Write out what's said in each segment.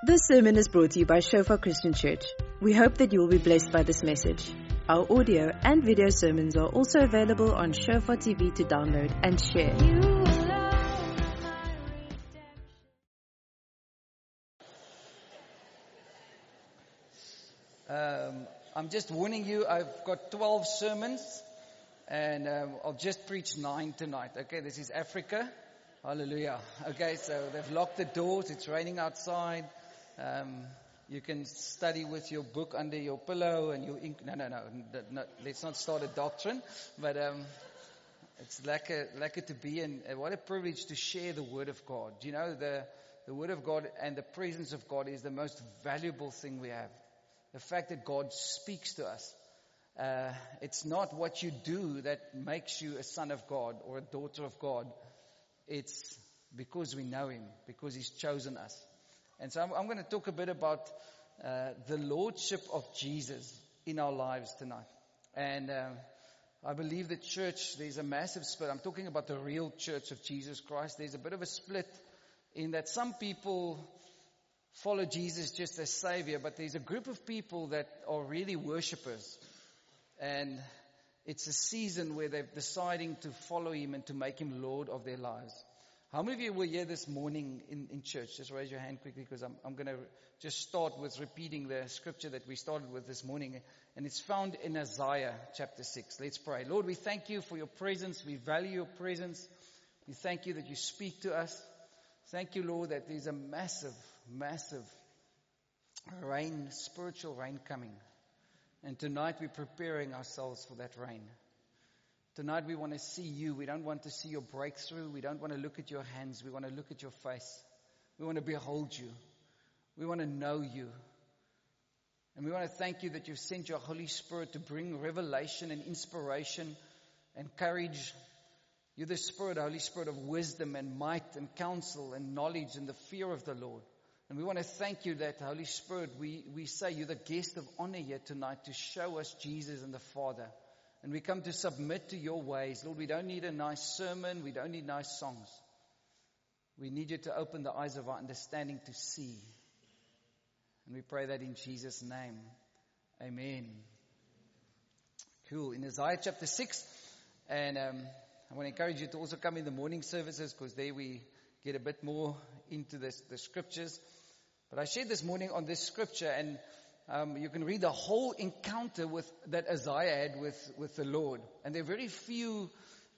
This sermon is brought to you by Shofar Christian Church. We hope that you will be blessed by this message. Our audio and video sermons are also available on Shofar TV to download and share. Um, I'm just warning you, I've got 12 sermons and um, I'll just preach nine tonight. Okay, this is Africa. Hallelujah. Okay, so they've locked the doors. It's raining outside. Um, you can study with your book under your pillow and your ink. No, no, no. no let's not start a doctrine. But um, it's lekker, lekker to be and What a privilege to share the Word of God. You know, the, the Word of God and the presence of God is the most valuable thing we have. The fact that God speaks to us. Uh, it's not what you do that makes you a son of God or a daughter of God. It's because we know Him, because He's chosen us. And so I'm, I'm going to talk a bit about uh, the Lordship of Jesus in our lives tonight. And uh, I believe the church, there's a massive split. I'm talking about the real church of Jesus Christ. There's a bit of a split in that some people follow Jesus just as Savior, but there's a group of people that are really worshippers. And it's a season where they're deciding to follow Him and to make Him Lord of their lives. How many of you were here this morning in, in church? Just raise your hand quickly because I'm, I'm going to just start with repeating the scripture that we started with this morning. And it's found in Isaiah chapter 6. Let's pray. Lord, we thank you for your presence. We value your presence. We thank you that you speak to us. Thank you, Lord, that there's a massive, massive rain, spiritual rain coming. And tonight we're preparing ourselves for that rain. Tonight we want to see you. We don't want to see your breakthrough. We don't want to look at your hands. We want to look at your face. We want to behold you. We want to know you. And we want to thank you that you've sent your Holy Spirit to bring revelation and inspiration and courage. You're the Spirit, Holy Spirit of wisdom and might and counsel and knowledge and the fear of the Lord. And we want to thank you that, Holy Spirit, we, we say you're the guest of honor here tonight to show us Jesus and the Father. And we come to submit to your ways. Lord, we don't need a nice sermon. We don't need nice songs. We need you to open the eyes of our understanding to see. And we pray that in Jesus' name. Amen. Cool. In Isaiah chapter 6, and um, I want to encourage you to also come in the morning services because there we get a bit more into this, the scriptures. But I shared this morning on this scripture, and um, you can read the whole encounter with, that Isaiah had with, with the Lord. And there are very few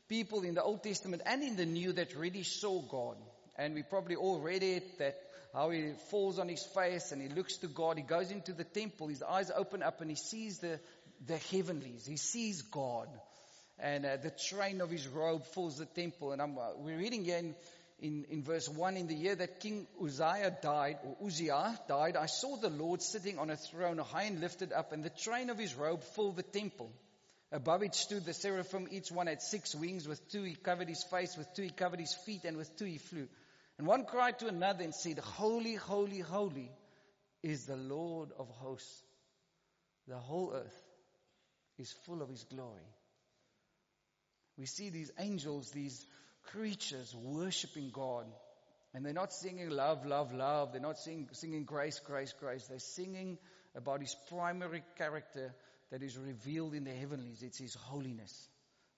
people in the Old Testament and in the New that really saw God. And we probably all read it that how he falls on his face and he looks to God. He goes into the temple. His eyes open up and he sees the, the heavenlies. He sees God. And uh, the train of his robe fills the temple. And I'm, uh, we're reading here in, in, verse 1, in the year that King Uzziah died, or Uzziah died, I saw the Lord sitting on a throne, high and lifted up, and the train of his robe filled the temple. Above it stood the seraphim, each one had six wings, with two he covered his face, with two he covered his feet, and with two he flew. And one cried to another and said, Holy, holy, holy is the Lord of hosts. The whole earth is full of his glory. We see these angels, these creatures worshiping God. And they're not singing love, love, love. They're not sing, singing grace, grace, grace. They're singing about His primary character that is revealed in the heavenlies. It's His holiness.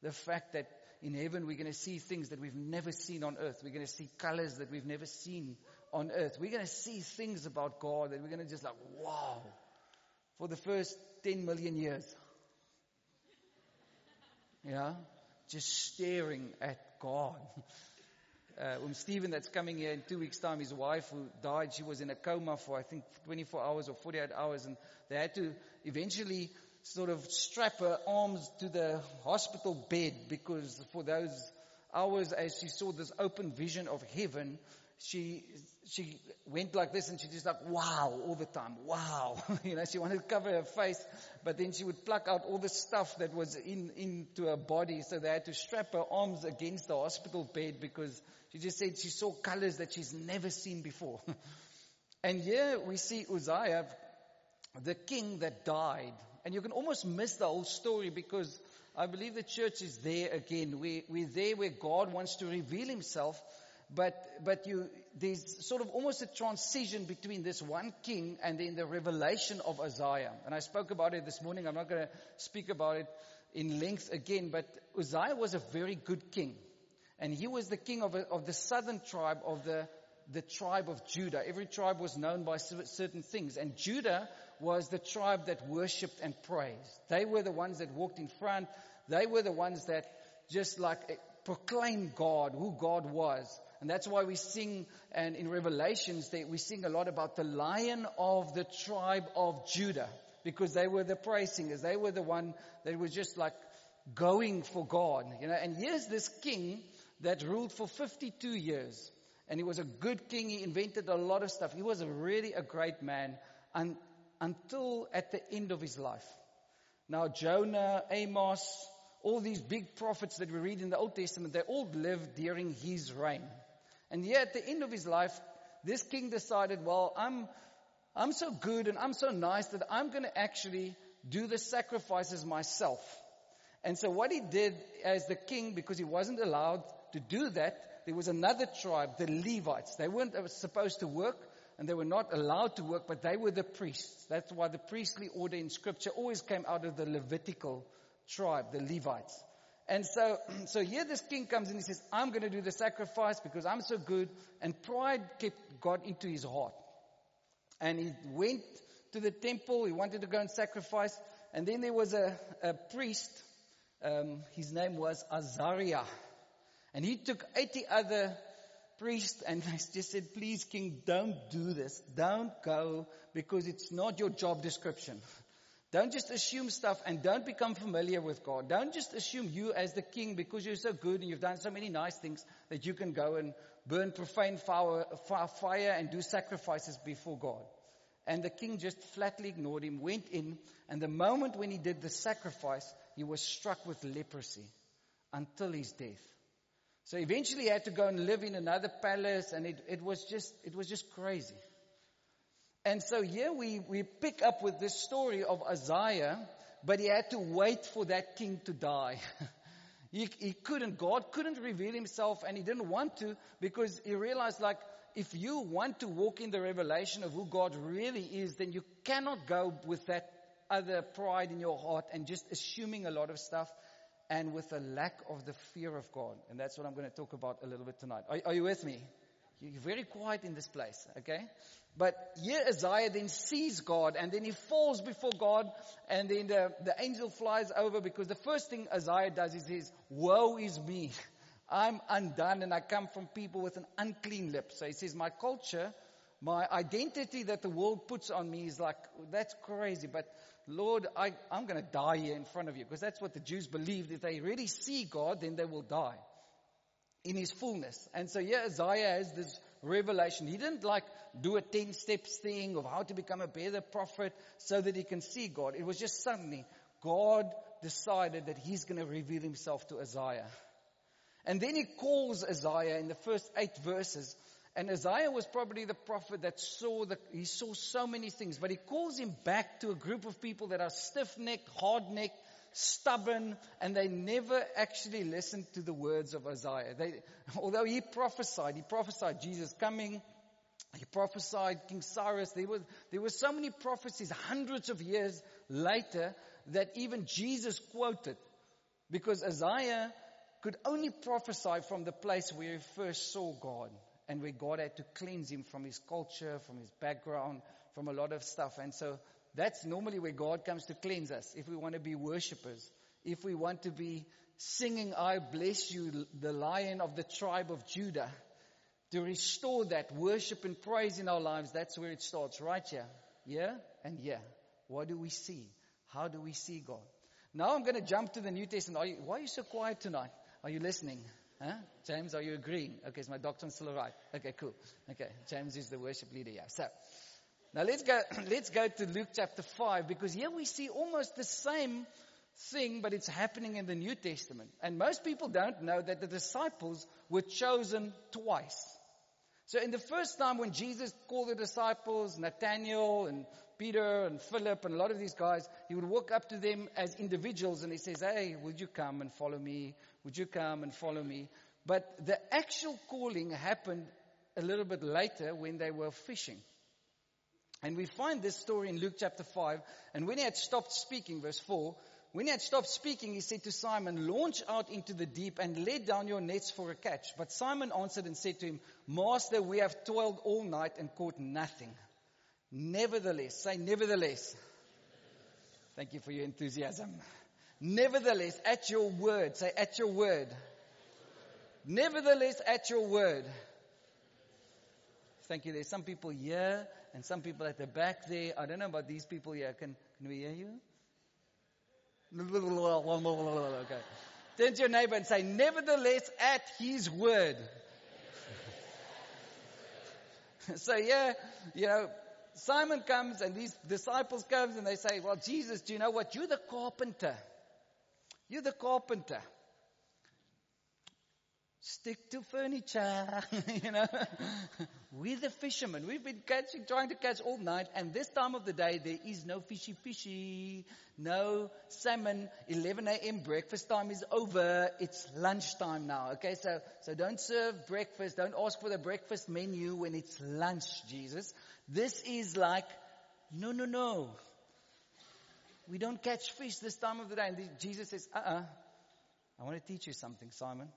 The fact that in heaven we're going to see things that we've never seen on earth. We're going to see colors that we've never seen on earth. We're going to see things about God that we're going to just like, wow, for the first 10 million years. Yeah? Just staring at God. Uh, um, Stephen, that's coming here in two weeks' time, his wife who died, she was in a coma for I think 24 hours or 48 hours, and they had to eventually sort of strap her arms to the hospital bed because for those hours, as she saw this open vision of heaven, she she went like this and she just like wow all the time wow you know she wanted to cover her face but then she would pluck out all the stuff that was in into her body. So they had to strap her arms against the hospital bed because she just said she saw colors that she's never seen before. And here we see Uzziah the king that died. And you can almost miss the whole story because I believe the church is there again. We, we're there where God wants to reveal himself but, but you, there's sort of almost a transition between this one king and then the revelation of Uzziah. And I spoke about it this morning. I'm not going to speak about it in length again, but Uzziah was a very good king. And he was the king of, a, of the southern tribe of the, the tribe of Judah. Every tribe was known by certain things. And Judah was the tribe that worshipped and praised. They were the ones that walked in front. They were the ones that just like eh, proclaimed God, who God was. And that's why we sing, and in Revelations, we sing a lot about the lion of the tribe of Judah. Because they were the praise singers. They were the one that was just like going for God. You know, and here's this king that ruled for 52 years. And he was a good king. He invented a lot of stuff. He was a really a great man un, until at the end of his life. Now Jonah, Amos, all these big prophets that we read in the Old Testament, they all lived during his reign. And yet at the end of his life, this king decided, well, I'm, I'm so good and I'm so nice that I'm going to actually do the sacrifices myself. And so what he did as the king, because he wasn't allowed to do that, there was another tribe, the Levites. They weren't supposed to work and they were not allowed to work, but they were the priests. That's why the priestly order in scripture always came out of the Levitical tribe, the Levites. And so, so here this king comes and he says, I'm going to do the sacrifice because I'm so good. And pride kept God into his heart. And he went to the temple. He wanted to go and sacrifice. And then there was a, a priest. Um, his name was Azariah. And he took 80 other priests and just said, please king, don't do this. Don't go because it's not your job description. Don't just assume stuff and don't become familiar with God. Don't just assume you as the king because you're so good and you've done so many nice things that you can go and burn profane fire, and do sacrifices before God. And the king just flatly ignored him, went in, and the moment when he did the sacrifice, he was struck with leprosy until his death. So eventually he had to go and live in another palace and it, it was just, it was just crazy. And so here we, we pick up with this story of Uzziah, but he had to wait for that king to die. he, he couldn't, God couldn't reveal himself and he didn't want to because he realized like, if you want to walk in the revelation of who God really is, then you cannot go with that other pride in your heart and just assuming a lot of stuff and with a lack of the fear of God. And that's what I'm going to talk about a little bit tonight. Are, are you with me? You're very quiet in this place, okay? But here Isaiah then sees God and then he falls before God and then the, the angel flies over because the first thing Isaiah does is says, woe is me. I'm undone and I come from people with an unclean lip. So he says, my culture, my identity that the world puts on me is like, that's crazy, but Lord, I, I'm going to die here in front of you. Because that's what the Jews believed. If they really see God, then they will die in his fullness. And so here Isaiah has this revelation. He didn't like do a 10 steps thing of how to become a better prophet so that he can see God. It was just suddenly God decided that he's going to reveal himself to Isaiah. And then he calls Isaiah in the first eight verses and Isaiah was probably the prophet that saw the, he saw so many things, but he calls him back to a group of people that are stiff-necked, hard-necked, stubborn, and they never actually listened to the words of Isaiah. They, although he prophesied, he prophesied Jesus coming, he prophesied King Cyrus. There were, there were so many prophecies hundreds of years later that even Jesus quoted because Isaiah could only prophesy from the place where he first saw God and where God had to cleanse him from his culture, from his background, from a lot of stuff. And so that's normally where God comes to cleanse us. If we want to be worshippers, if we want to be singing, I bless you, the lion of the tribe of Judah, to restore that worship and praise in our lives, that's where it starts, right here. Yeah and yeah. What do we see? How do we see God? Now I'm going to jump to the New Testament. Are you, why are you so quiet tonight? Are you listening? Huh? James, are you agreeing? Okay, is my doctrine still alright? Okay, cool. Okay, James is the worship leader yeah. So, now let's go, let's go to Luke chapter 5 because here we see almost the same thing, but it's happening in the New Testament. And most people don't know that the disciples were chosen twice. So in the first time when Jesus called the disciples, Nathaniel and Peter and Philip and a lot of these guys, he would walk up to them as individuals and he says, hey, would you come and follow me? Would you come and follow me? But the actual calling happened a little bit later when they were fishing. And we find this story in Luke chapter 5. And when he had stopped speaking, verse 4, when he had stopped speaking, he said to Simon, launch out into the deep and let down your nets for a catch. But Simon answered and said to him, Master, we have toiled all night and caught nothing. Nevertheless, say nevertheless. Thank you for your enthusiasm. Nevertheless, at your word, say at your word. Nevertheless, at your word. Thank you. There's some people here and some people at the back there. I don't know about these people here. Can, can we hear you? Okay. Turn to your neighbor and say, nevertheless, at his word. so yeah, you know, Simon comes and these disciples comes and they say, well, Jesus, do you know what? You're the carpenter. You're the carpenter. Stick to furniture, you know. We're the fishermen. We've been catching, trying to catch all night, and this time of the day there is no fishy fishy, no salmon. 11 a.m. breakfast time is over. It's lunchtime now. Okay, so so don't serve breakfast. Don't ask for the breakfast menu when it's lunch, Jesus. This is like, no, no, no. We don't catch fish this time of the day. And Jesus says, uh-uh. I want to teach you something, Simon.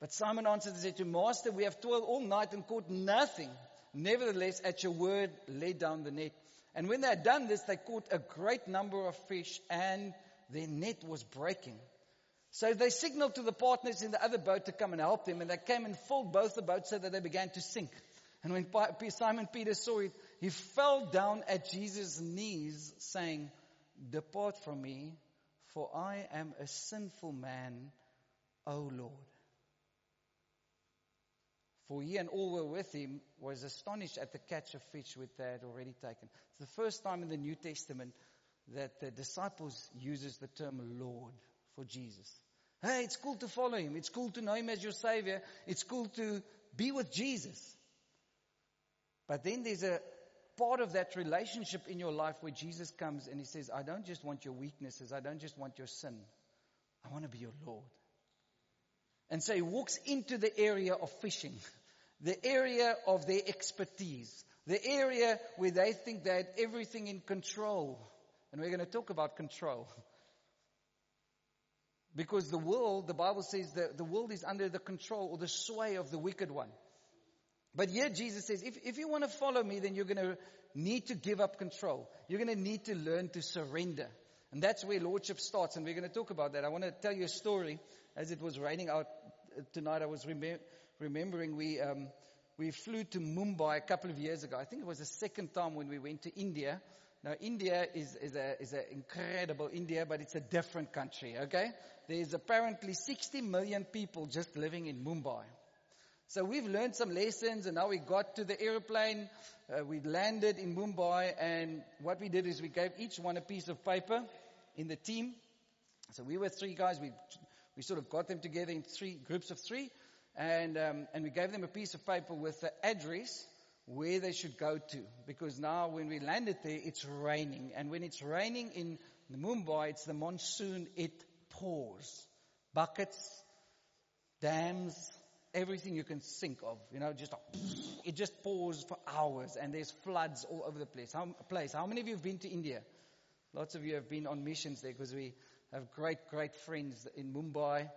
But Simon answered and said to Master, we have toiled all night and caught nothing. Nevertheless, at your word, lay down the net. And when they had done this, they caught a great number of fish and their net was breaking. So they signaled to the partners in the other boat to come and help them and they came and filled both the boats so that they began to sink. And when Simon Peter saw it, he fell down at Jesus' knees saying, depart from me, for I am a sinful man, O Lord. For he and all were with him was astonished at the catch of fish which they had already taken. It's the first time in the New Testament that the disciples uses the term Lord for Jesus. Hey, it's cool to follow him. It's cool to know him as your savior. It's cool to be with Jesus. But then there's a part of that relationship in your life where Jesus comes and he says, I don't just want your weaknesses. I don't just want your sin. I want to be your Lord. And so he walks into the area of fishing, the area of their expertise, the area where they think they had everything in control. And we're going to talk about control. Because the world, the Bible says that the world is under the control or the sway of the wicked one. But here Jesus says, if, if you want to follow me, then you're going to need to give up control. You're going to need to learn to surrender. And that's where lordship starts. And we're going to talk about that. I want to tell you a story as it was raining out uh, tonight, I was remem- remembering we, um, we flew to Mumbai a couple of years ago. I think it was the second time when we went to India. Now, India is, is a, is an incredible India, but it's a different country, okay? There's apparently 60 million people just living in Mumbai. So we've learned some lessons and now we got to the airplane, uh, we landed in Mumbai and what we did is we gave each one a piece of paper in the team. So we were three guys, we we sort of got them together in three groups of three, and um, and we gave them a piece of paper with the address where they should go to. Because now when we landed there, it's raining, and when it's raining in Mumbai, it's the monsoon. It pours, buckets, dams, everything you can think of. You know, just it just pours for hours, and there's floods all over the place. How, place. How many of you have been to India? Lots of you have been on missions there because we have great, great friends in Mumbai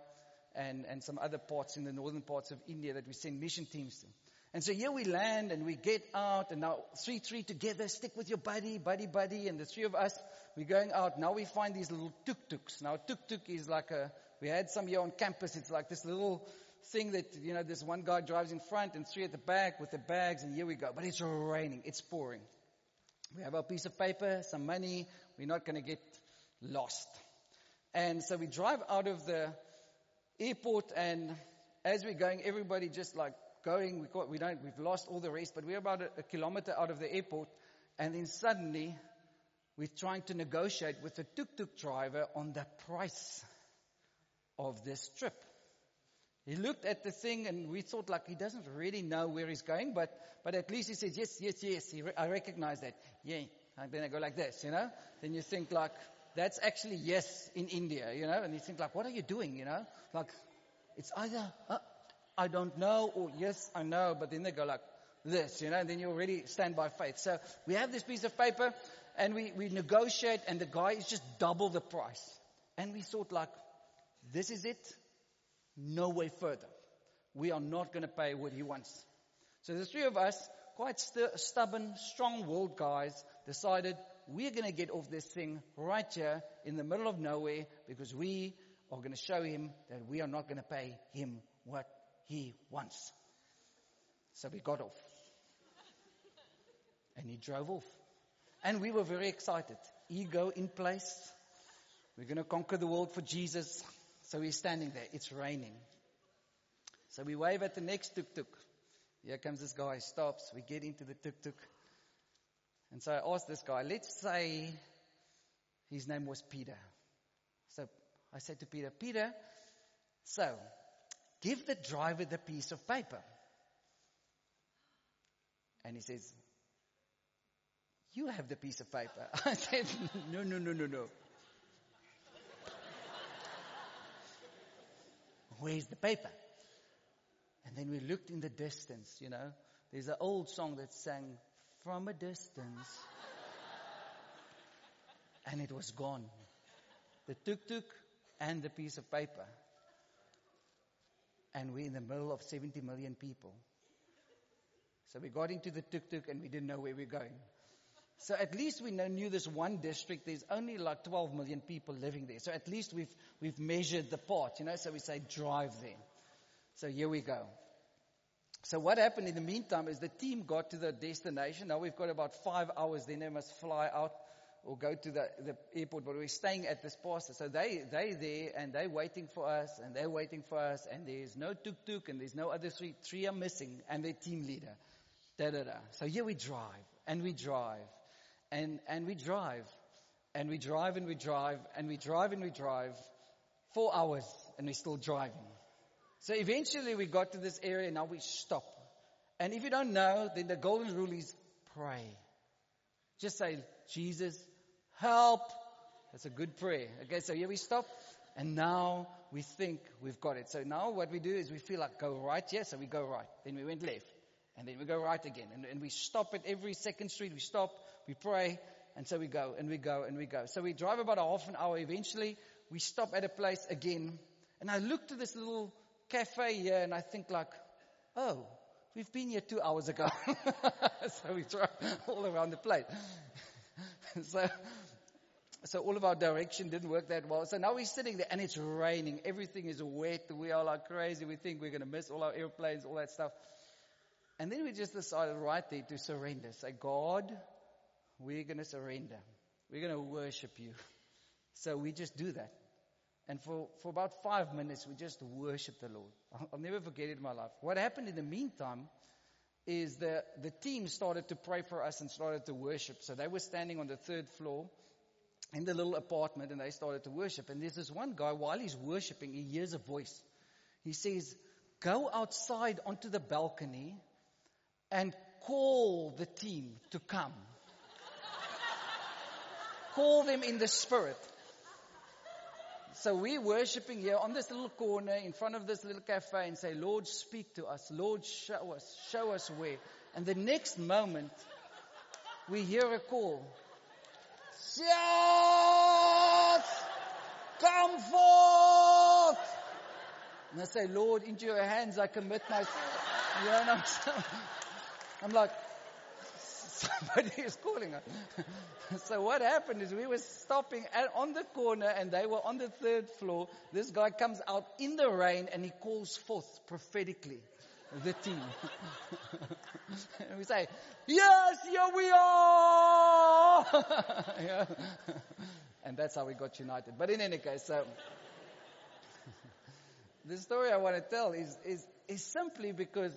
and, and some other parts in the northern parts of India that we send mission teams to. And so here we land and we get out and now three, three together, stick with your buddy, buddy, buddy, and the three of us, we're going out. Now we find these little tuk-tuks. Now tuk-tuk is like a, we had some here on campus. It's like this little thing that, you know, this one guy drives in front and three at the back with the bags and here we go. But it's raining. It's pouring. We have our piece of paper, some money. We're not going to get lost. And so we drive out of the airport and as we're going, everybody just like going, we, got, we don't, we've lost all the rest, but we're about a, a kilometer out of the airport and then suddenly we're trying to negotiate with the tuk-tuk driver on the price of this trip. He looked at the thing and we thought like he doesn't really know where he's going, but, but at least he says, yes, yes, yes, re- I recognize that. Yeah. And then I go like this, you know? Then you think like, that's actually yes in India, you know, and you think like, what are you doing, you know? Like, it's either, uh, I don't know, or yes, I know, but then they go like this, you know, and then you already stand by faith. So we have this piece of paper and we, we negotiate and the guy is just double the price. And we thought like, this is it. No way further. We are not going to pay what he wants. So the three of us, quite st- stubborn, strong-willed guys, decided we're going to get off this thing right here in the middle of nowhere because we are going to show him that we are not going to pay him what he wants. So we got off. And he drove off. And we were very excited. Ego in place. We're going to conquer the world for Jesus. So we're standing there. It's raining. So we wave at the next tuk-tuk. Here comes this guy, stops. We get into the tuk-tuk. And so I asked this guy, let's say his name was Peter. So I said to Peter, Peter, so give the driver the piece of paper. And he says, you have the piece of paper. I said, no, no, no, no, no. Where's the paper? And then we looked in the distance, you know. There's an old song that sang, from a distance. and it was gone. The tuk-tuk and the piece of paper. And we're in the middle of 70 million people. So we got into the tuk-tuk and we didn't know where we we're going. So at least we knew this one district, there's only like 12 million people living there. So at least we've, we've measured the part, you know, so we say drive there. So here we go. So what happened in the meantime is the team got to the destination. Now we've got about five hours, then they must fly out or go to the, the airport, but we're staying at this pastor. So they, they there and they're waiting for us and they're waiting for us and there's no tuk-tuk and there's no other three. Three are missing and their team leader. Da da da. So here we drive and we drive and, and we drive and we drive and we drive and we drive and we drive four hours and we're still driving. So eventually we got to this area, and now we stop. And if you don't know, then the golden rule is pray. Just say, Jesus, help. That's a good prayer. Okay, so here we stop. And now we think we've got it. So now what we do is we feel like go right, yes, so we go right. Then we went left. And then we go right again. And, and we stop at every second street. We stop, we pray, and so we go, and we go, and we go. So we drive about a half an hour. Eventually, we stop at a place again. And I look to this little cafe here and I think like, oh, we've been here two hours ago. so we drive all around the place. so, so all of our direction didn't work that well. So now we're sitting there and it's raining. Everything is wet. We are like crazy. We think we're going to miss all our airplanes, all that stuff. And then we just decided right there to surrender. Say, God, we're going to surrender. We're going to worship you. So we just do that. And for, for about five minutes, we just worshiped the Lord. I'll, never forget it in my life. What happened in the meantime is the, the team started to pray for us and started to worship. So they were standing on the third floor in the little apartment and they started to worship. And there's this one guy, while he's worshiping, he hears a voice. He says, go outside onto the balcony and call the team to come. call them in the spirit. So we're worshiping here on this little corner in front of this little cafe and say, Lord, speak to us. Lord, show us. Show us where. And the next moment, we hear a call. Shout! Come forth! And I say, Lord, into your hands I commit myself. You know, I'm like, somebody is calling us. so what happened is we were stopping at, on the corner and they were on the third floor. This guy comes out in the rain and he calls forth prophetically the team. and we say, yes, here we are! yeah. And that's how we got united. But in any case, so, the story I want to tell is, is, is simply because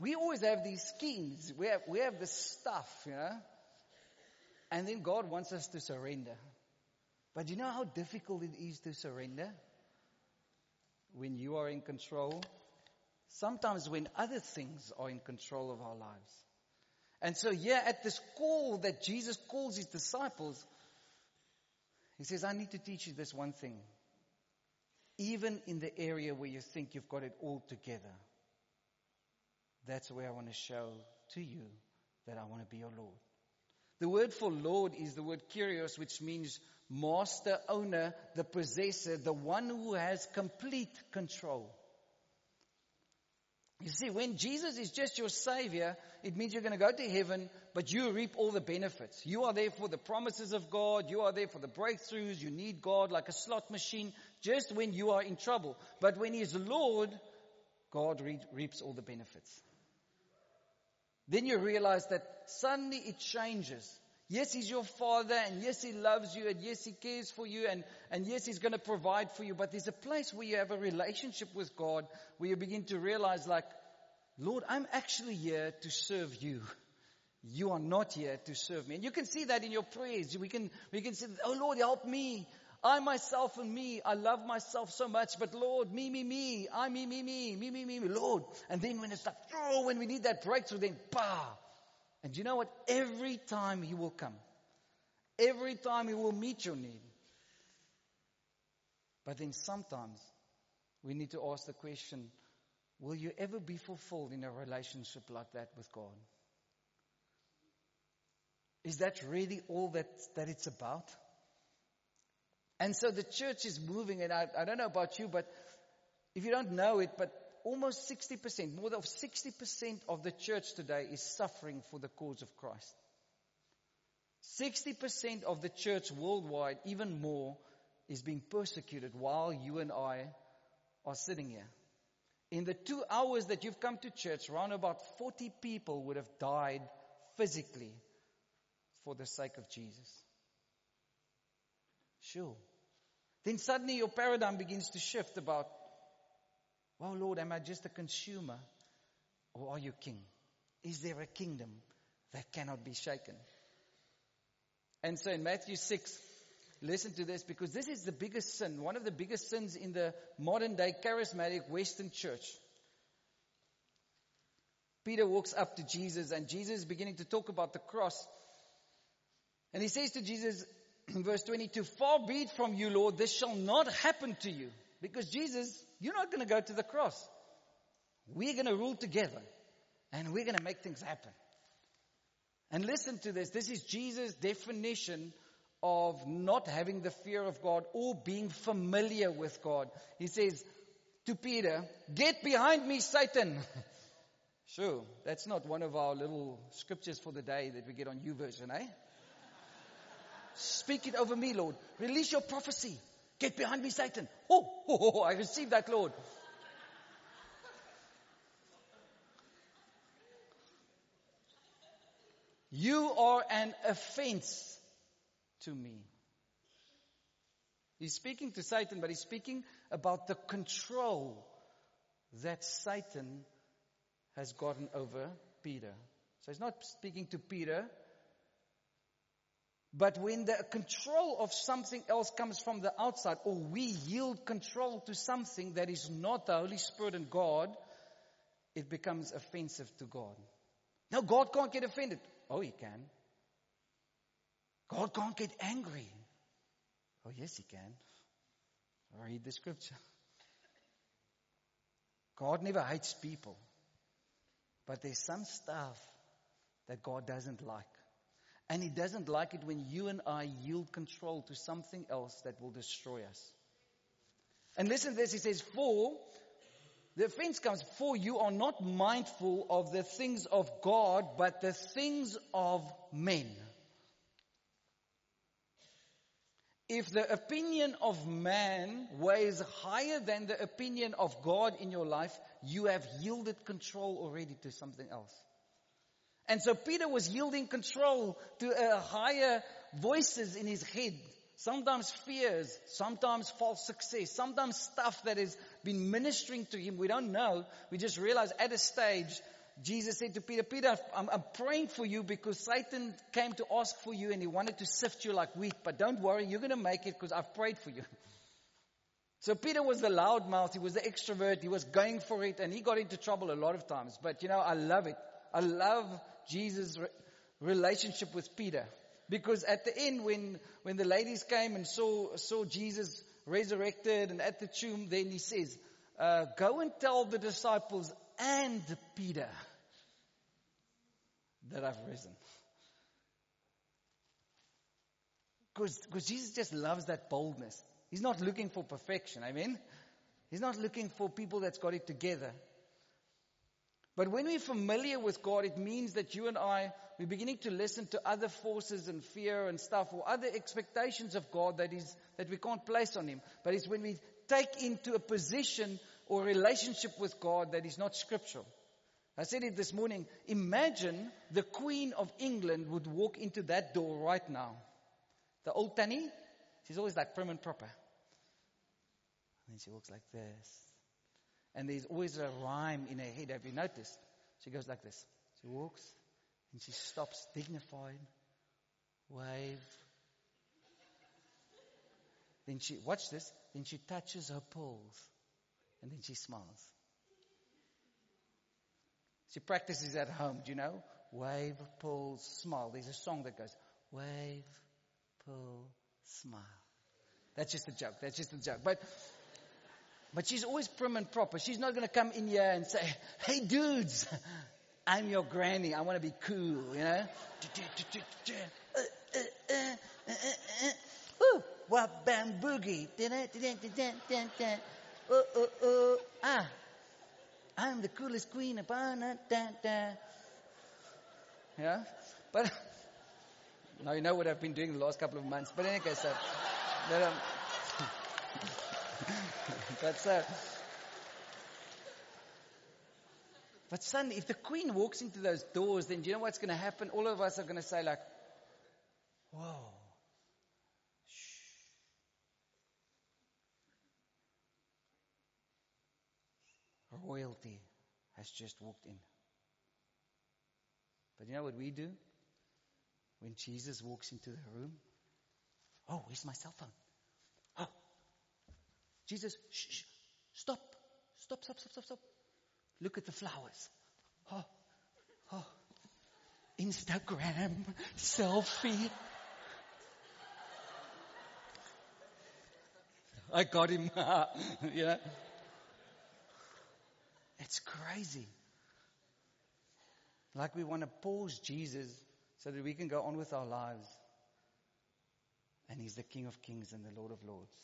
we always have these schemes. We have, we have the stuff, you know. And then God wants us to surrender. But you know how difficult it is to surrender? When you are in control. Sometimes when other things are in control of our lives. And so yeah, at this call that Jesus calls his disciples, he says, I need to teach you this one thing. Even in the area where you think you've got it all together, that's where I want to show to you that I want to be your Lord. The word for Lord is the word Kyrios, which means master, owner, the possessor, the one who has complete control. You see, when Jesus is just your savior, it means you're going to go to heaven, but you reap all the benefits. You are there for the promises of God. You are there for the breakthroughs. You need God like a slot machine just when you are in trouble. But when He's Lord, God reaps all the benefits. Then you realize that suddenly it changes. Yes, He's your Father, and yes, He loves you, and yes, He cares for you, and, and yes, He's going to provide for you, but there's a place where you have a relationship with God where you begin to realize like, Lord, I'm actually here to serve you. You are not here to serve me. And you can see that in your prayers. We can, we can say, oh Lord, help me. I myself and me, I love myself so much, but Lord, me, me, me, I, me, me, me, me, me, me, me, Lord. And then when it's like, oh, when we need that breakthrough, then bah. And you know what? Every time He will come. Every time He will meet your need. But then sometimes we need to ask the question, will you ever be fulfilled in a relationship like that with God? Is that really all that, that it's about? And so the church is moving, and I, I don't know about you, but if you don't know it, but almost 60%, more than 60% of the church today is suffering for the cause of Christ. 60% of the church worldwide, even more, is being persecuted while you and I are sitting here. In the two hours that you've come to church, around about 40 people would have died physically for the sake of Jesus. Sure. Then suddenly your paradigm begins to shift about, well, Lord, am I just a consumer or are you king? Is there a kingdom that cannot be shaken? And so in Matthew 6, listen to this because this is the biggest sin, one of the biggest sins in the modern day charismatic Western church. Peter walks up to Jesus and Jesus is beginning to talk about the cross. And he says to Jesus, verse 22, far be it from you, Lord, this shall not happen to you. Because Jesus, you're not going to go to the cross. We're going to rule together and we're going to make things happen. And listen to this. This is Jesus' definition of not having the fear of God or being familiar with God. He says to Peter, get behind me, Satan. sure, that's not one of our little scriptures for the day that we get on YouVersion, eh? Speak it over me, Lord. Release your prophecy. Get behind me, Satan. Oh, oh, oh, I receive that, Lord. You are an offense to me. He's speaking to Satan, but he's speaking about the control that Satan has gotten over Peter. So he's not speaking to Peter but when the control of something else comes from the outside, or we yield control to something that is not the Holy Spirit and God, it becomes offensive to God. Now God can't get offended. Oh, he can. God can't get angry. Oh, yes, he can. Read the scripture. God never hates people. But there's some stuff that God doesn't like. And He doesn't like it when you and I yield control to something else that will destroy us. And listen to this, He says, for, the offense comes, for you are not mindful of the things of God, but the things of men. If the opinion of man weighs higher than the opinion of God in your life, you have yielded control already to something else. And so Peter was yielding control to uh, higher voices in his head. Sometimes fears, sometimes false success, sometimes stuff that has been ministering to him. We don't know. We just realize at a stage, Jesus said to Peter, Peter, I'm, I'm praying for you because Satan came to ask for you and he wanted to sift you like wheat. But don't worry, you're going to make it because I've prayed for you. So Peter was the loudmouth, he was the extrovert, he was going for it, and he got into trouble a lot of times. But you know, I love it. I love Jesus' relationship with Peter. Because at the end, when, when the ladies came and saw, saw Jesus resurrected and at the tomb, then he says, uh, go and tell the disciples and Peter. that I've risen. Because Jesus just loves that boldness. He's not looking for perfection. Amen. He's not looking for people that's got it together. But when we're familiar with God, it means that you and I, we're beginning to listen to other forces and fear and stuff or other expectations of God that is, that we can't place on Him. But it's when we take into a position or relationship with God that is not scriptural. I said it this morning. Imagine the Queen of England would walk into that door right now. The old Tanny, she's always like prim and proper. And then she walks like this. And there's always a rhyme in her head. Have you noticed? She goes like this. She walks and she stops dignified, wave. Then she, watch this, then she touches her pearls and then she smiles. She practices at home, do you know? Wave, pull, smile. There's a song that goes, wave, pull, smile. That's just a joke. That's just a joke. But but she's always prim and proper. She's not going to come in here and say, hey dudes, I'm your granny. I want to be cool, you know? Ooh, what bam boogie. Oh, oh, oh. Ah, I'm the coolest queen of Yeah? But, now you know what I've been doing the last couple of months. But in any case, uh, um, That's uh, But suddenly, if the queen walks into those doors, then do you know what's going to happen? All of us are going to say like, whoa. Shh. Royalty has just walked in. But you know what we do? When Jesus walks into the room, oh, where's my cell phone? Jesus, shh, shh, stop, stop, stop, stop, stop, stop. Look at the flowers. Oh, oh. Instagram, selfie. I got him. yeah. It's crazy. Like we want to pause Jesus so that we can go on with our lives. And He's the King of Kings and the Lord of Lords.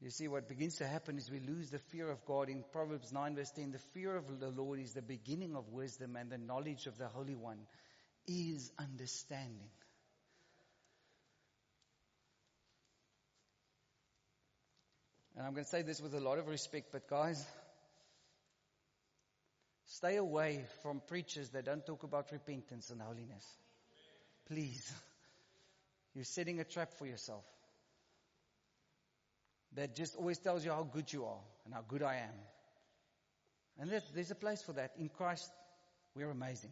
You see, what begins to happen is we lose the fear of God. In Proverbs 9 verse 10, the fear of the Lord is the beginning of wisdom and the knowledge of the Holy One is understanding. And I'm going to say this with a lot of respect, but guys, stay away from preachers that don't talk about repentance and holiness. Please. You're setting a trap for yourself that just always tells you how good you are and how good I am. And there's a place for that. In Christ, we're amazing.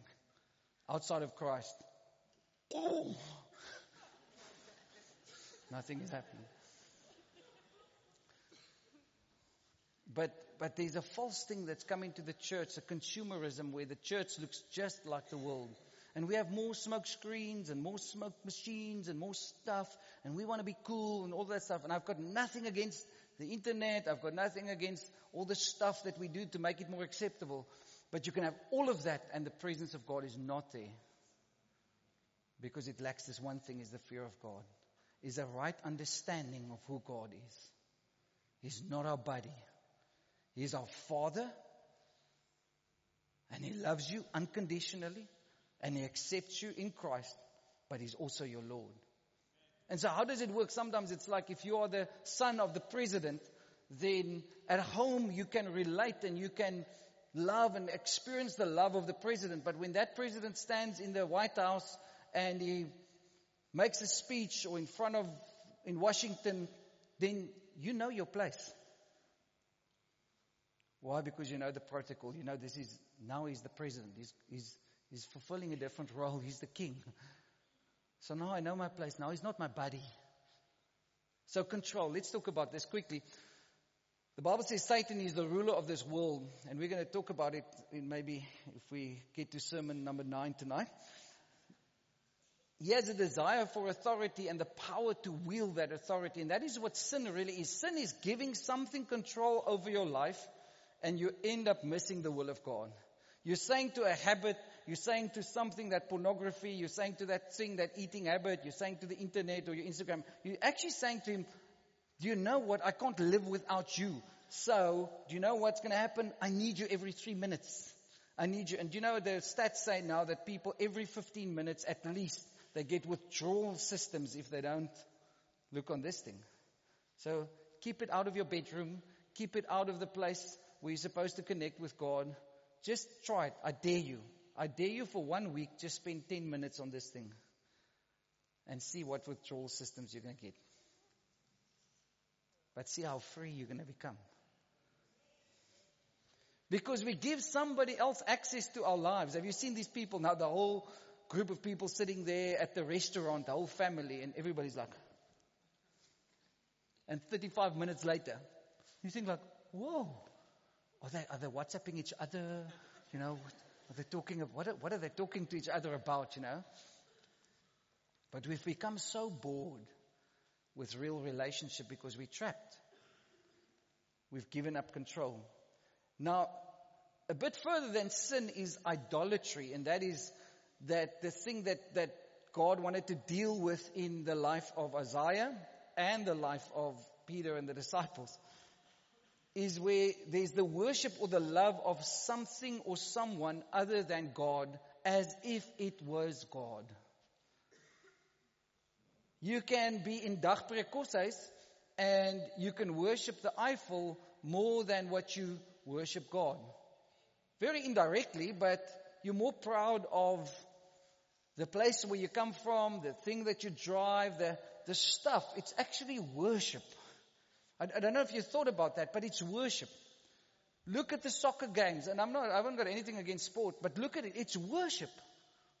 Outside of Christ, oh, nothing is happening. But, but there's a false thing that's coming to the church, a consumerism where the church looks just like the world. And we have more smoke screens and more smoke machines and more stuff and we want to be cool and all that stuff. And I've got nothing against the internet. I've got nothing against all the stuff that we do to make it more acceptable. But you can have all of that and the presence of God is not there. Because it lacks this one thing is the fear of God. Is a right understanding of who God is. He's not our buddy. He's our Father. And He loves you unconditionally and He accepts you in Christ, but He's also your Lord. And so how does it work? Sometimes it's like if you are the son of the president, then at home you can relate and you can love and experience the love of the president. But when that president stands in the White House and he makes a speech or in front of, in Washington, then you know your place. Why? Because you know the protocol. You know this is, now he's the president. He's, he's, He's fulfilling a different role. He's the king. So now I know my place. Now he's not my buddy. So control. Let's talk about this quickly. The Bible says Satan is the ruler of this world, and we're going to talk about it in maybe if we get to sermon number nine tonight. He has a desire for authority and the power to wield that authority, and that is what sin really is. Sin is giving something control over your life, and you end up missing the will of God. You're saying to a habit, you're saying to something that pornography, you're saying to that thing, that eating habit, you're saying to the internet or your Instagram, you're actually saying to him, do you know what? I can't live without you. So, do you know what's going to happen? I need you every three minutes. I need you. And do you know the stats say now that people every 15 minutes at least, they get withdrawal systems if they don't look on this thing. So keep it out of your bedroom. Keep it out of the place where you're supposed to connect with God. Just try it. I dare you. I dare you for one week, just spend 10 minutes on this thing and see what withdrawal systems you're going to get. But see how free you're going to become. Because we give somebody else access to our lives. Have you seen these people now? The whole group of people sitting there at the restaurant, the whole family, and everybody's like, and 35 minutes later, you think like, whoa, are they, are they WhatsApping each other? You know, are they talking of, what are, what are they talking to each other about, you know? But we've become so bored with real relationship because we're trapped. We've given up control. Now, a bit further than sin is idolatry, and that is that the thing that, that God wanted to deal with in the life of Isaiah and the life of Peter and the disciples is where there's the worship or the love of something or someone other than God as if it was God. You can be in Koshuis and you can worship the Eiffel more than what you worship God. Very indirectly, but you're more proud of the place where you come from, the thing that you drive, the, the stuff. It's actually worship. I, I don't know if you thought about that, but it's worship. Look at the soccer games, and I'm not, I haven't got anything against sport, but look at it. It's worship.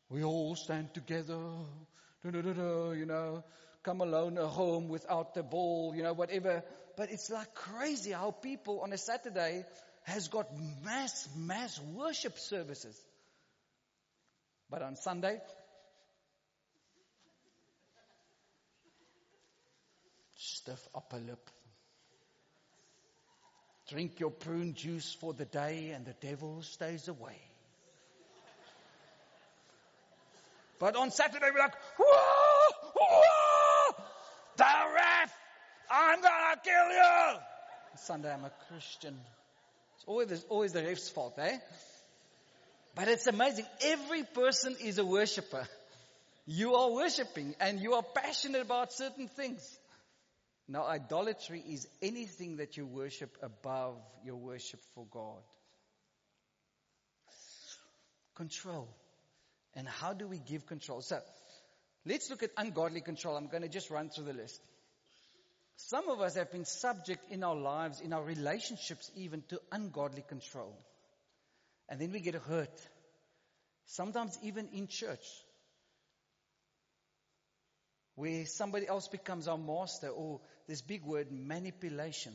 We all stand together, you know, come alone at home without the ball, you know, whatever. But it's like crazy how people on a Saturday has got mass, mass worship services. But on Sunday, stiff upper lip. Drink your prune juice for the day and the devil stays away. But on Saturday we're like, whoa, whoa, the ref, I'm gonna kill you. Sunday I'm a Christian. It's always, always the ref's fault, eh? But it's amazing. Every person is a worshiper. You are worshiping and you are passionate about certain things. Now, idolatry is anything that you worship above your worship for God. Control. And how do we give control? So, let's look at ungodly control. I'm going to just run through the list. Some of us have been subject in our lives, in our relationships even, to ungodly control. And then we get hurt. Sometimes even in church where somebody else becomes our master, or this big word, manipulation,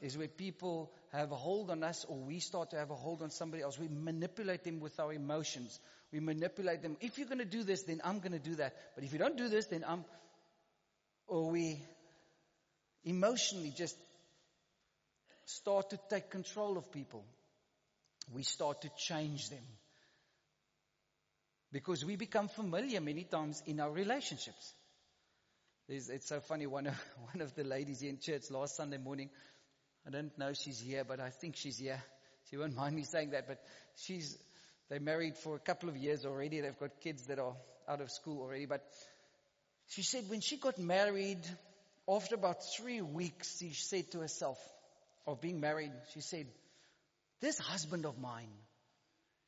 is where people have a hold on us, or we start to have a hold on somebody else. We manipulate them with our emotions. We manipulate them. If you're going to do this, then I'm going to do that. But if you don't do this, then I'm. Or we emotionally just start to take control of people. We start to change them. Because we become familiar many times in our relationships. It's so funny, one of, one of the ladies in church last Sunday morning, I don't know she's here, but I think she's here. She won't mind me saying that, but she's, they're married for a couple of years already. They've got kids that are out of school already, but she said when she got married, after about three weeks, she said to herself, of being married, she said, this husband of mine,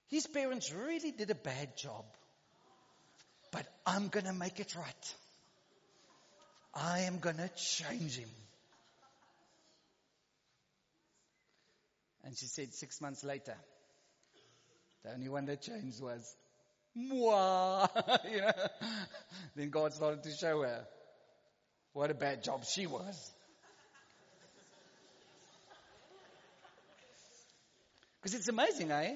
his parents really did a bad job. But I'm gonna make it right. I am gonna change him. And she said six months later, the only one that changed was moi. you know? Then God started to show her what a bad job she was. Because it's amazing, eh?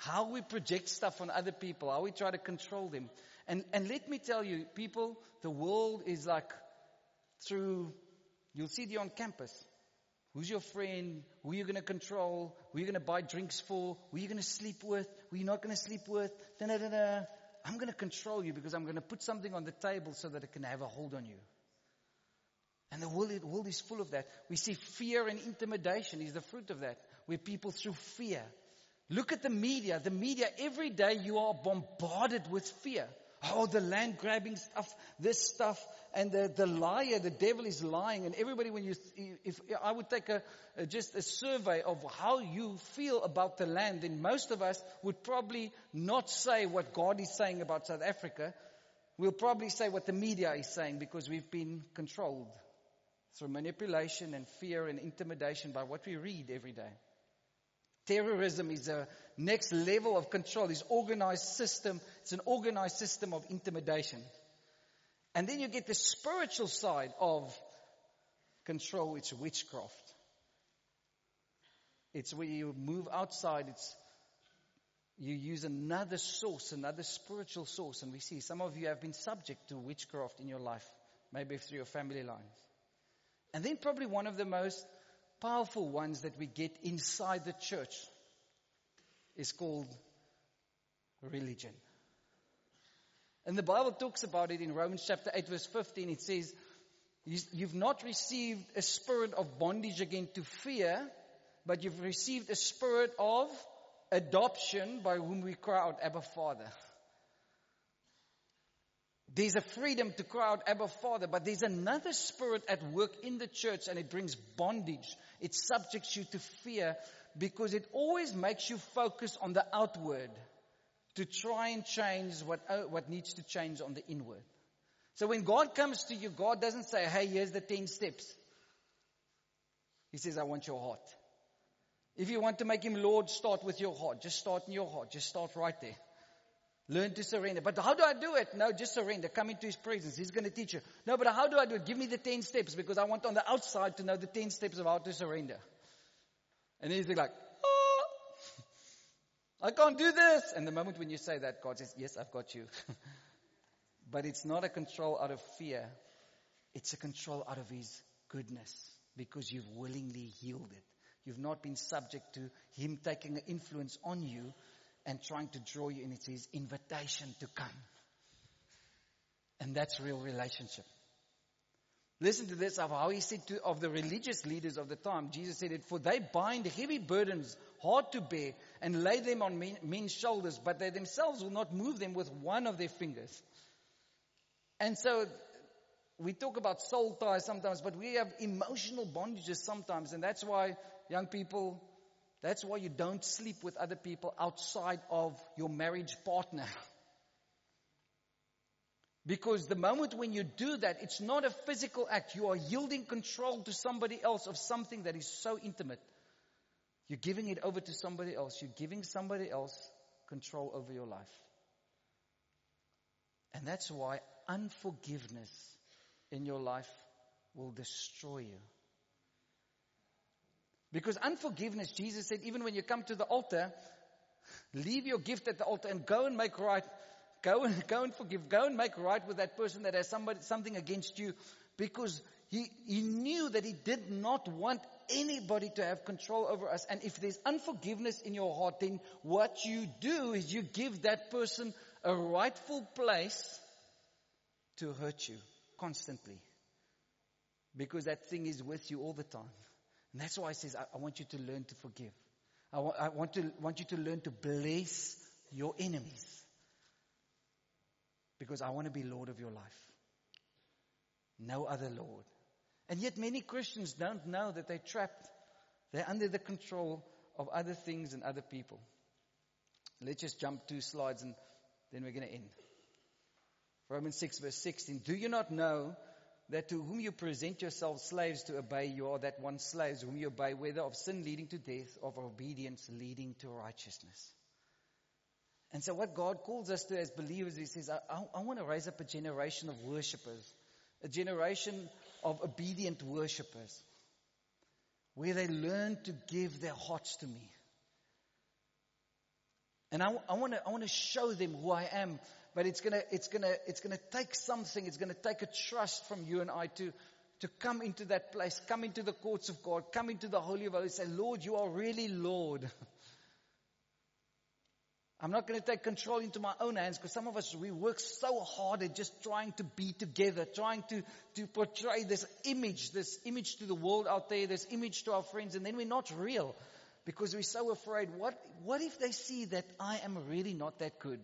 How we project stuff on other people, how we try to control them. And, and let me tell you, people, the world is like through, you'll see it on campus. Who's your friend? Who are you going to control? Who are you going to buy drinks for? Who are you going to sleep with? Who are you not going to sleep with? Da-da-da-da. I'm going to control you because I'm going to put something on the table so that it can have a hold on you. And the world, the world is full of that. We see fear and intimidation is the fruit of that, where people through fear. Look at the media. The media, every day you are bombarded with fear. Oh, the land grabbing stuff, this stuff, and the, the liar, the devil is lying. And everybody, when you, if I would take a, a, just a survey of how you feel about the land, then most of us would probably not say what God is saying about South Africa. We'll probably say what the media is saying because we've been controlled through manipulation and fear and intimidation by what we read every day. Terrorism is a next level of control. It's organized system. It's an organized system of intimidation. And then you get the spiritual side of control. It's witchcraft. It's where you move outside. It's you use another source, another spiritual source. And we see some of you have been subject to witchcraft in your life, maybe through your family lines. And then probably one of the most powerful ones that we get inside the church is called religion. And the Bible talks about it in Romans chapter 8 verse 15. It says, you've not received a spirit of bondage again to fear, but you've received a spirit of adoption by whom we cry out, Abba Father. There's a freedom to cry out, Abba Father, but there's another spirit at work in the church and it brings bondage. It subjects you to fear because it always makes you focus on the outward to try and change what, uh, what needs to change on the inward. So when God comes to you, God doesn't say, hey, here's the 10 steps. He says, I want your heart. If you want to make him Lord, start with your heart. Just start in your heart. Just start right there. Learn to surrender. But how do I do it? No, just surrender. Come into His presence. He's going to teach you. No, but how do I do it? Give me the 10 steps because I want on the outside to know the 10 steps of how to surrender. And he's like, oh, I can't do this. And the moment when you say that, God says, yes, I've got you. but it's not a control out of fear. It's a control out of His goodness because you've willingly yielded. You've not been subject to Him taking an influence on you and trying to draw you in. It's His invitation to come. And that's real relationship. Listen to this of how he said to, of the religious leaders of the time. Jesus said it, for they bind heavy burdens hard to bear and lay them on men, men's shoulders, but they themselves will not move them with one of their fingers. And so we talk about soul ties sometimes, but we have emotional bondages sometimes, and that's why young people that's why you don't sleep with other people outside of your marriage partner. Because the moment when you do that, it's not a physical act. You are yielding control to somebody else of something that is so intimate. You're giving it over to somebody else. You're giving somebody else control over your life. And that's why unforgiveness in your life will destroy you. Because unforgiveness, Jesus said, even when you come to the altar, leave your gift at the altar and go and make right. Go and, go and forgive. Go and make right with that person that has somebody, something against you. Because he, he knew that he did not want anybody to have control over us. And if there's unforgiveness in your heart, then what you do is you give that person a rightful place to hurt you constantly. Because that thing is with you all the time. And that's why he says, I, I want you to learn to forgive. I, wa- I want, to, want you to learn to bless your enemies. Because I want to be Lord of your life. No other Lord. And yet many Christians don't know that they're trapped. They're under the control of other things and other people. Let's just jump two slides and then we're going to end. Romans 6 verse 16. Do you not know that to whom you present yourselves slaves to obey, you are that one slaves whom you obey, whether of sin leading to death, or of obedience leading to righteousness. And so what God calls us to as believers, He says, I, I, I want to raise up a generation of worshippers, a generation of obedient worshippers, where they learn to give their hearts to me. And I, I want to, I to show them who I am but it's gonna, it's gonna, it's gonna take something, it's gonna take a trust from you and I to, to come into that place, come into the courts of God, come into the Holy of Holies, say, Lord, you are really Lord. I'm not going to take control into my own hands because some of us, we work so hard at just trying to be together, trying to, to portray this image, this image to the world out there, this image to our friends, and then we're not real because we're so afraid. What, what if they see that I am really not that good?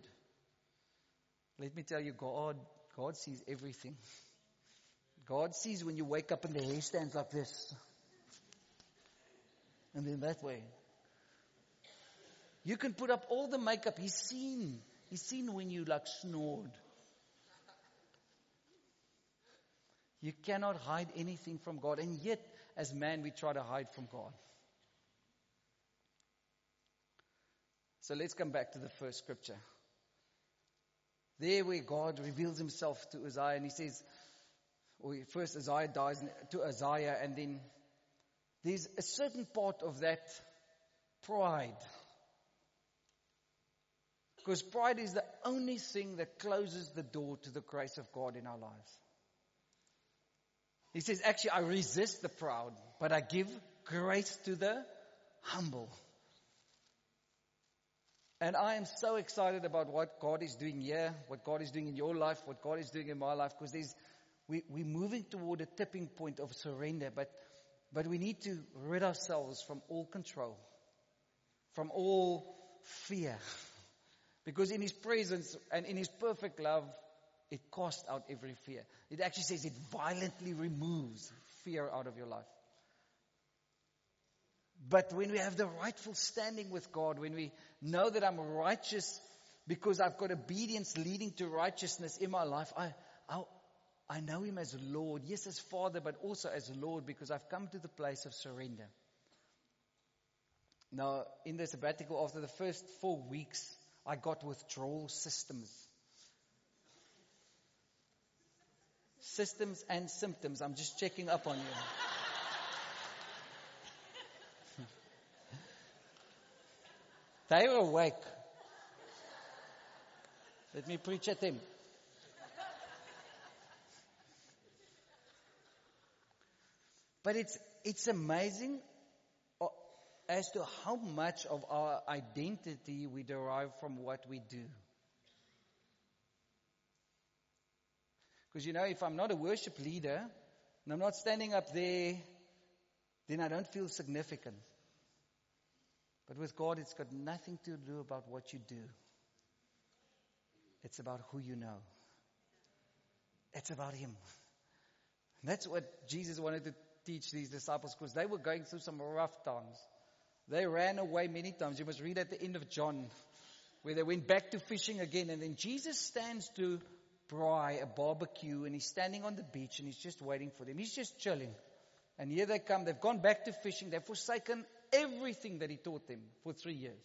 Let me tell you, God, God sees everything. God sees when you wake up and the hair stands like this. And then that way. You can put up all the makeup. He's seen. He's seen when you like snored. You cannot hide anything from God. And yet, as man, we try to hide from God. So let's come back to the first scripture. There where God reveals himself to Uzziah and he says, or first Uzziah dies to Uzziah and then there's a certain part of that pride because pride is the only thing that closes the door to the grace of God in our lives. He says, actually, I resist the proud, but I give grace to the humble. And I am so excited about what God is doing here, what God is doing in your life, what God is doing in my life, because there's, we, we're moving toward a tipping point of surrender, but, but we need to rid ourselves from all control, from all fear. Because in His presence and in His perfect love, it casts out every fear. It actually says it violently removes fear out of your life. But when we have the rightful standing with God, when we know that I'm righteous because I've got obedience leading to righteousness in my life, I, I, I know Him as Lord. Yes, as Father, but also as Lord because I've come to the place of surrender. Now, in the sabbatical, after the first four weeks, I got withdrawal systems. Systems and symptoms. I'm just checking up on you. They were awake. Let me preach at them. But it's, it's amazing uh, as to how much of our identity we derive from what we do. Because you know, if I'm not a worship leader and I'm not standing up there, then I don't feel significant. But with God, it's got nothing to do about what you do. It's about who you know. It's about Him. And that's what Jesus wanted to teach these disciples because they were going through some rough times. They ran away many times. You must read at the end of John where they went back to fishing again and then Jesus stands to braai a barbecue and he's standing on the beach and he's just waiting for them. He's just chilling. And here they come. They've gone back to fishing. They've forsaken everything that he taught them for three years.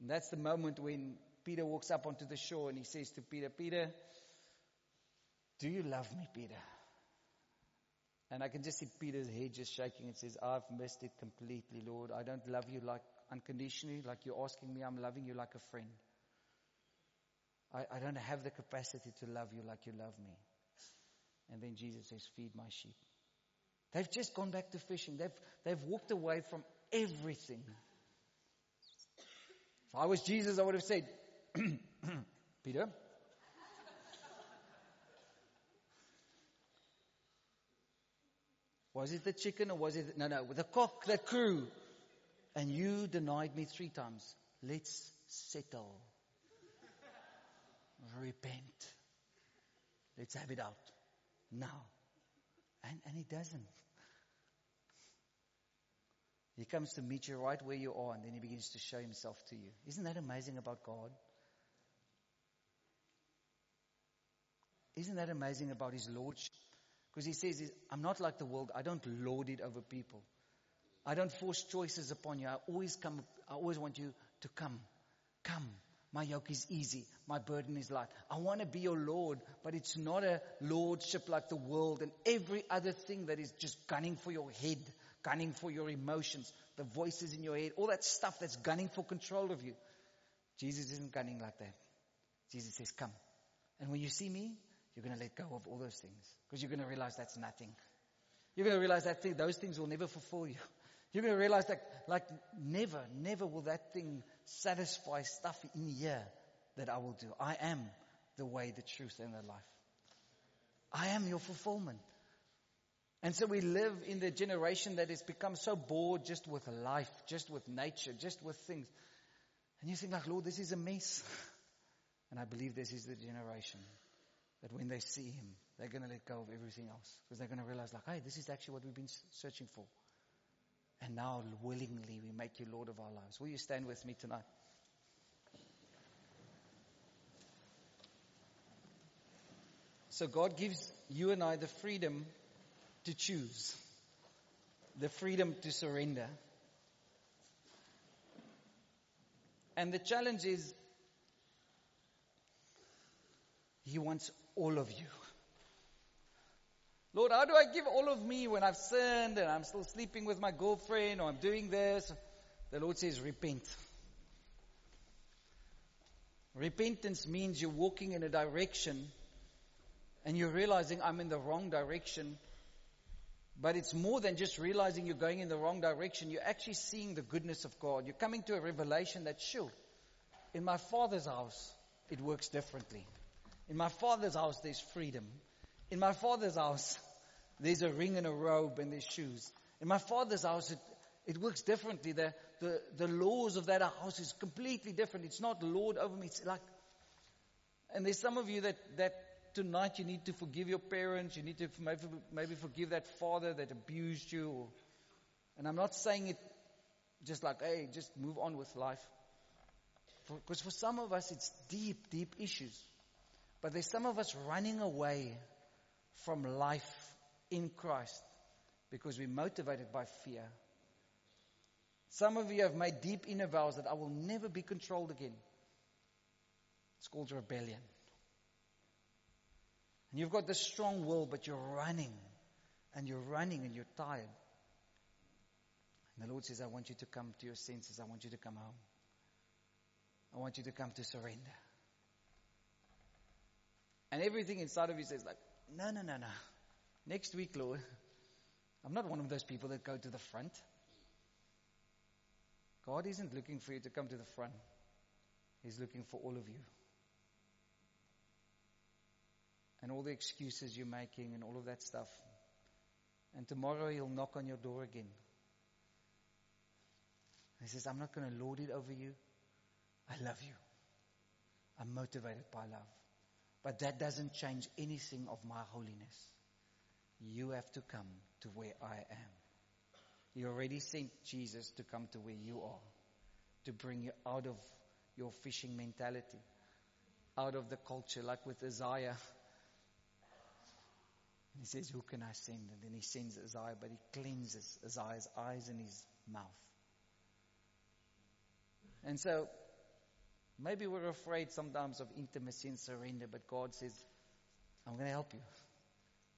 And that's the moment when Peter walks up onto the shore and he says to Peter, Peter, do you love me, Peter? And I can just see Peter's head just shaking and says, I've missed it completely, Lord. I don't love you like unconditionally, like you're asking me. I'm loving you like a friend. I, I don't have the capacity to love you like you love me. And then Jesus says, feed my sheep. They've just gone back to fishing. They've, they've walked away from everything. If I was Jesus, I would have said, Peter, Was it the chicken or was it, no, no, the cock that crew. And you denied me three times. Let's settle. Repent. Let's have it out. Now. And, and he doesn't. He comes to meet you right where you are and then he begins to show himself to you. Isn't that amazing about God? Isn't that amazing about his lordship? Because he says, I'm not like the world. I don't lord it over people. I don't force choices upon you. I always come, I always want you to come. Come. My yoke is easy. My burden is light. I want to be your Lord, but it's not a lordship like the world and every other thing that is just gunning for your head, gunning for your emotions, the voices in your head, all that stuff that's gunning for control of you. Jesus isn't gunning like that. Jesus says, come. And when you see me, you're going to let go of all those things because you're going to realize that's nothing. You're going to realize that thing, those things will never fulfill you. You're going to realize that, like, never, never will that thing satisfy stuff in here that I will do. I am the way, the truth, and the life. I am your fulfillment. And so we live in the generation that has become so bored just with life, just with nature, just with things. And you think like, Lord, this is a mess. And I believe this is the generation that when they see Him, they're going to let go of everything else. Because they're going to realize like, hey, this is actually what we've been searching for. And now willingly we make you Lord of our lives. Will you stand with me tonight? So God gives you and I the freedom to choose, the freedom to surrender. And the challenge is, He wants all of you. Lord, how do I give all of me when I've sinned and I'm still sleeping with my girlfriend or I'm doing this? The Lord says, repent. Repentance means you're walking in a direction and you're realizing I'm in the wrong direction. But it's more than just realizing you're going in the wrong direction. You're actually seeing the goodness of God. You're coming to a revelation that, sure, in my father's house, it works differently. In my father's house, there's freedom. In my father's house, there's a ring and a robe and there's shoes. In my father's house, it, it works differently. The, the, the laws of that house is completely different. It's not Lord over me. It's like, and there's some of you that, that tonight you need to forgive your parents. You need to maybe, maybe forgive that father that abused you. Or, and I'm not saying it just like, hey, just move on with life. Because for, for some of us, it's deep, deep issues. But there's some of us running away from life in Christ because we're motivated by fear. Some of you have made deep inner vows that I will never be controlled again. It's called rebellion. And you've got this strong will, but you're running. And you're running and you're tired. And the Lord says, I want you to come to your senses. I want you to come home. I want you to come to surrender. And everything inside of you says like, no, no, no, no. Next week, Lord. I'm not one of those people that go to the front. God isn't looking for you to come to the front. He's looking for all of you. And all the excuses you're making and all of that stuff. And tomorrow he'll knock on your door again. He says, I'm not going to lord it over you. I love you. I'm motivated by love. But that doesn't change anything of my holiness. You have to come to where I am. You already sent Jesus to come to where you are, to bring you out of your fishing mentality, out of the culture, like with Isaiah. He says, Who can I send? And then he sends Isaiah, but he cleanses Isaiah's eyes and his mouth. And so Maybe we're afraid sometimes of intimacy and surrender, but God says, I'm going to help you.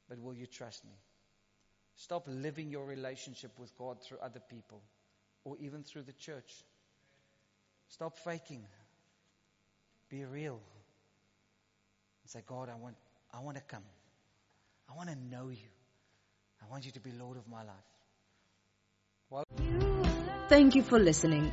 But will you trust me? Stop living your relationship with God through other people or even through the church. Stop faking. Be real. And say, God, I want, I want to come. I want to know you. I want you to be Lord of my life. Thank you for listening.